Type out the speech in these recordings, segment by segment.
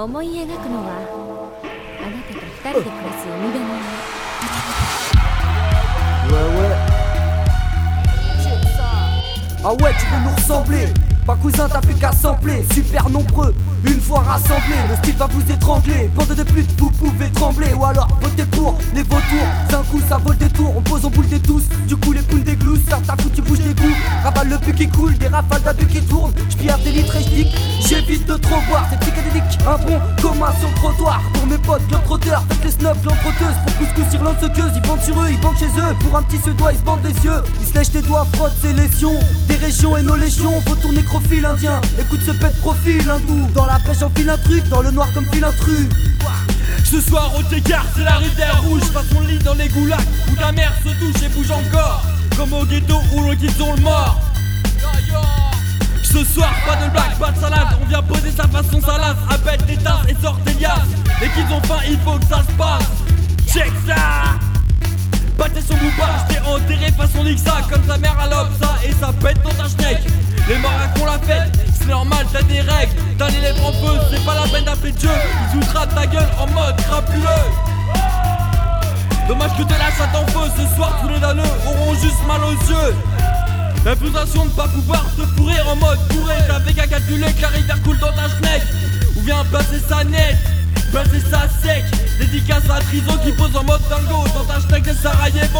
思い描くのはあなたと二人で暮らす海辺の家 Ouais ouais Ah ouais tu veux nous ressembler Pas cousin t'as plus qu'à sampler Super nombreux une fois rassemblés, le style va vous étrangler. Bande de putes, vous pouvez trembler. Ou alors votez pour les vautours. D'un coup, ça vole des tours. On pose en boule des tous. Du coup, les poules le but qui coule. Des rafales d'abus qui tournent. J'pierre des litres et j'dique. J'évite de trop voir. C'est psychédélique. Un bon commun sur le trottoir. Pour mes potes, le trotteur. Les snobs, l'entreteuse. Pour couscous sur l'ensequeuse. Ils bandent sur eux, ils bandent chez eux. Pour un petit doigt ils se bandent les yeux. Ils se lèchent les doigts, frottent ses lésions. Des régions et nos légions. Faut nécrophile indien. Écoute ce pet profil hindou. Dans la pêche, file un dans le noir comme fil intrus. Ce soir au Técart, c'est la rivière rouge. Mon lit dans les goulags où ta mère se touche et bouge encore. Comme au ghetto où l'on quitte le mort. Façon salace. Appelle des tasses et sort des liasses. Et qu'ils ont faim, il faut que ça se passe. Check ça! Battez son boupard, j't'ai enterré façon Nixa Comme sa mère à ça et ça pète dans ta schneck Les qu'on la fête, c'est normal, t'as des règles T'as les lèvres en feu, c'est pas la peine d'appeler Dieu Ils ta gueule en mode crapuleux Dommage que t'es là, ça t'en feu Ce soir, tous les damneux auront juste mal aux yeux L'imputation de pas pouvoir te pourrir en mode bourré. T'avais qu'à calculer que la rivière coule dans ta schneck Ou bien passer sa net Passer ça sec, dédicace à Triso qui pose en mode dingo. Dans ta schneck de Sarajevo.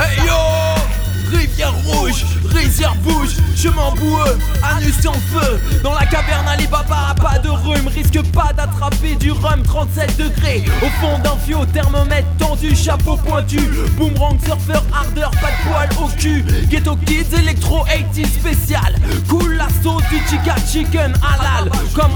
Hey yo, rivière rouge, rivière bouge, chemin boueux, anus en feu. Dans la caverne, Alibaba, pas de rhume, risque pas d'attraper du rhum 37 degrés. Au fond d'un fio, thermomètre tendu, chapeau pointu, boomerang, surfeur, ardeur, pas de poil au cul. Ghetto Kids, électro 80 spécial, cool la sauce du chica chicken halal. Comme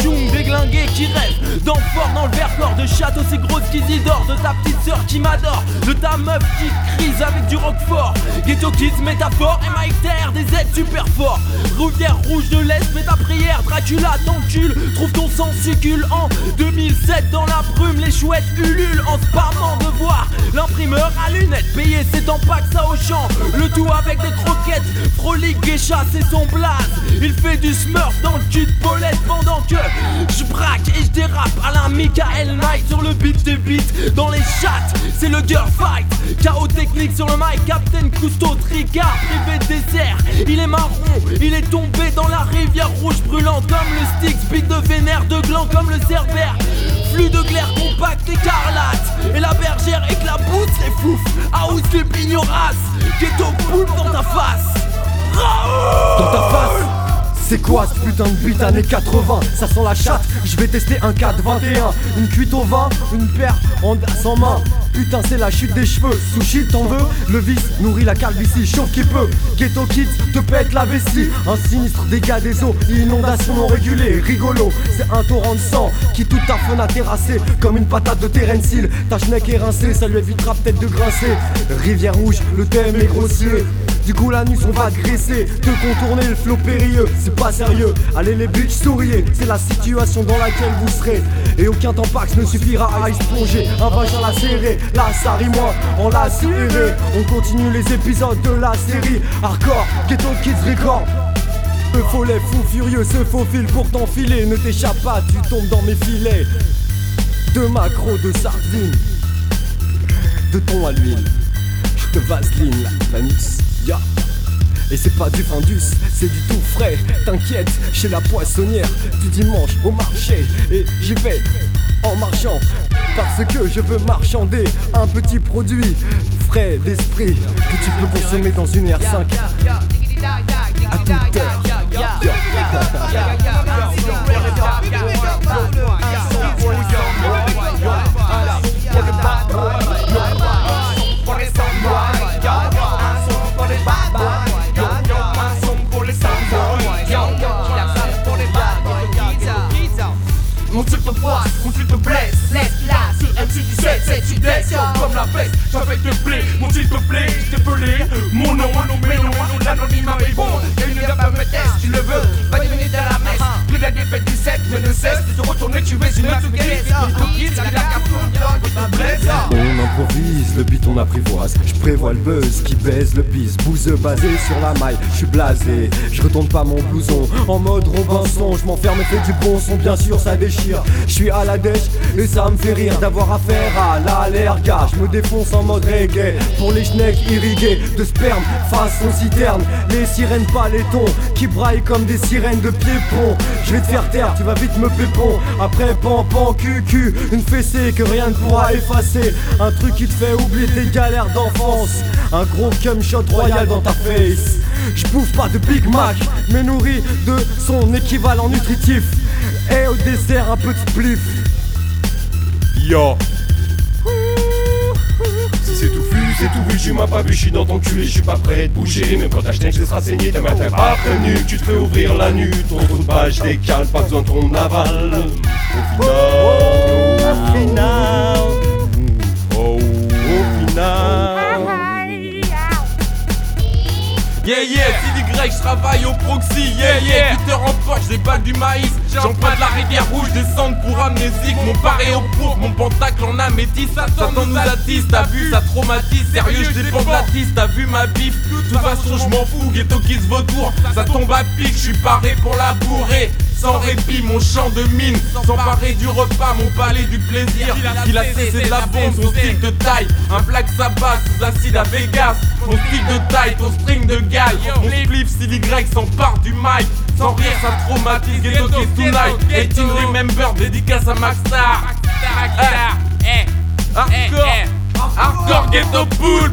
Choum, déglingué qui rêve d'enfort dans le verre de chatte aussi grosse qu'Isidore, de ta petite sœur qui m'adore, de ta meuf qui crise avec du roquefort. Ghetto Kids, métaphore, Mike des aides super forts. Rivière rouge de l'Est, mets ta prière, Dracula t'encule, trouve ton sang succule en 2007 dans la brume, les chouettes ululent en spammant de voir l'imprimeur à lunettes, payer c'est en pack ça au champ, le tout avec des croquettes, frolique, geisha, c'est son blaze, il fait du smurf dans le cul de Paulette pendant que je braque et je dérape à la Michael Knight sur le beat des beats, dans les chats, c'est le girl fight, chaos technique sur le mic, Captain Cousteau, Trigard, privé désert, il est marron, il est tombé dans la rivière rouge brûlant comme le Styx, bite de vénère, de gland comme le cerbère. Flux de glaire compact écarlate Et la bergère éclabousse les fouf House les pignoras Ghetto poule dans ta face. Dans ta face c'est quoi ce putain de beat années 80 Ça sent la chatte, je vais tester un 4-21 Une cuite au vin, une paire en sans main. Putain c'est la chute des cheveux, sushi t'en veux? Le vice nourrit la calvitie, chauffe qui peut. Ghetto Kids te pète la vessie. Un sinistre dégât des eaux, inondation non régulée Rigolo, c'est un torrent de sang Qui toute ta faune a terrassé Comme une patate de Terence Ta schneck est rincée, ça lui évitera peut-être de grincer. Rivière rouge, le thème est grossier du coup la nuit on va graisser Te contourner le flot périlleux C'est pas sérieux. Allez les bitches souriez C'est la situation dans laquelle vous serez. Et aucun tampax ne suffira à y plonger. Un vagin la serrer Là ça moi On l'a serré On continue les épisodes de la série Hardcore Ghetto Kids Record. Le follet fou furieux se faufile pour t'enfiler. Ne t'échappe pas, tu tombes dans mes filets. De macro de sardines De thon à l'huile Je te vaseline la et c'est pas du Findus, c'est du tout frais. T'inquiète, chez la poissonnière du dimanche au marché. Et j'y vais en marchant parce que je veux marchander un petit produit frais d'esprit que tu peux consommer dans une R5 à toute. Mon tu te blesse, laisse là, sur MC17, c'est tu laisses comme la peste, j'avais te plaît, mon s'il te plaît, je t'ai pelé, le beat on apprivoise. Je prévois le buzz qui baise le bis. Bouseux basé sur la maille, je suis blasé. Je retourne pas mon blouson en mode Robinson. Je m'enferme et fais du bon son, bien sûr ça déchire. Je suis à la dèche et ça me fait rire d'avoir affaire à l'allerga. Je me défonce en mode reggae pour les schnecks irrigués de sperme façon citerne. Les sirènes pas qui braillent comme des sirènes de pied-pont. Je vais te faire taire, tu vas vite me pépon. Après pan pan cucu, une fessée que rien ne pourra effacer. Truc qui te fait oublier tes galères d'enfance. Un gros cum shot royal dans ta face. Je bouffe pas de Big Mac, mais nourri de son équivalent nutritif. Et au dessert, un petit spliff. Yo Si c'est tout vu, c'est tout vu, tu m'as pas vu, je suis dans ton cul et je suis pas prêt de bouger Même quand ta schneck laissera saigner, mère t'a pas prévenu Tu te fais ouvrir la nuit, ton trou de page décale, pas besoin de ton aval Au final Yeah yeah, c'est je travaille au proxy, yeah yeah, en poche, j'ai pas du maïs, j'emprunte la rivière rouge, descendre pour amnésique, mon paré au pour mon pentacle en améthyste, Satan nous attise, t'as vu, ça traumatise, sérieux, je dépends de la tisse, t'as vu ma bif, de toute façon je m'en fous, ghetto qui se vautour, ça tombe à pic, je suis paré pour la bourrer, sans répit, mon champ de mine, s'emparer du repas, mon palais du plaisir. Il a cessé de la bombe, son style de taille, un black sabbat sous acide à Vegas. Mon style de taille, ton string de gale, mon flip s'il Y s'empare du mic. Sans rire, ça traumatise, ghetto tonight. 18 remember, dédicace à Maxstar. Hardcore, hardcore ghetto pool.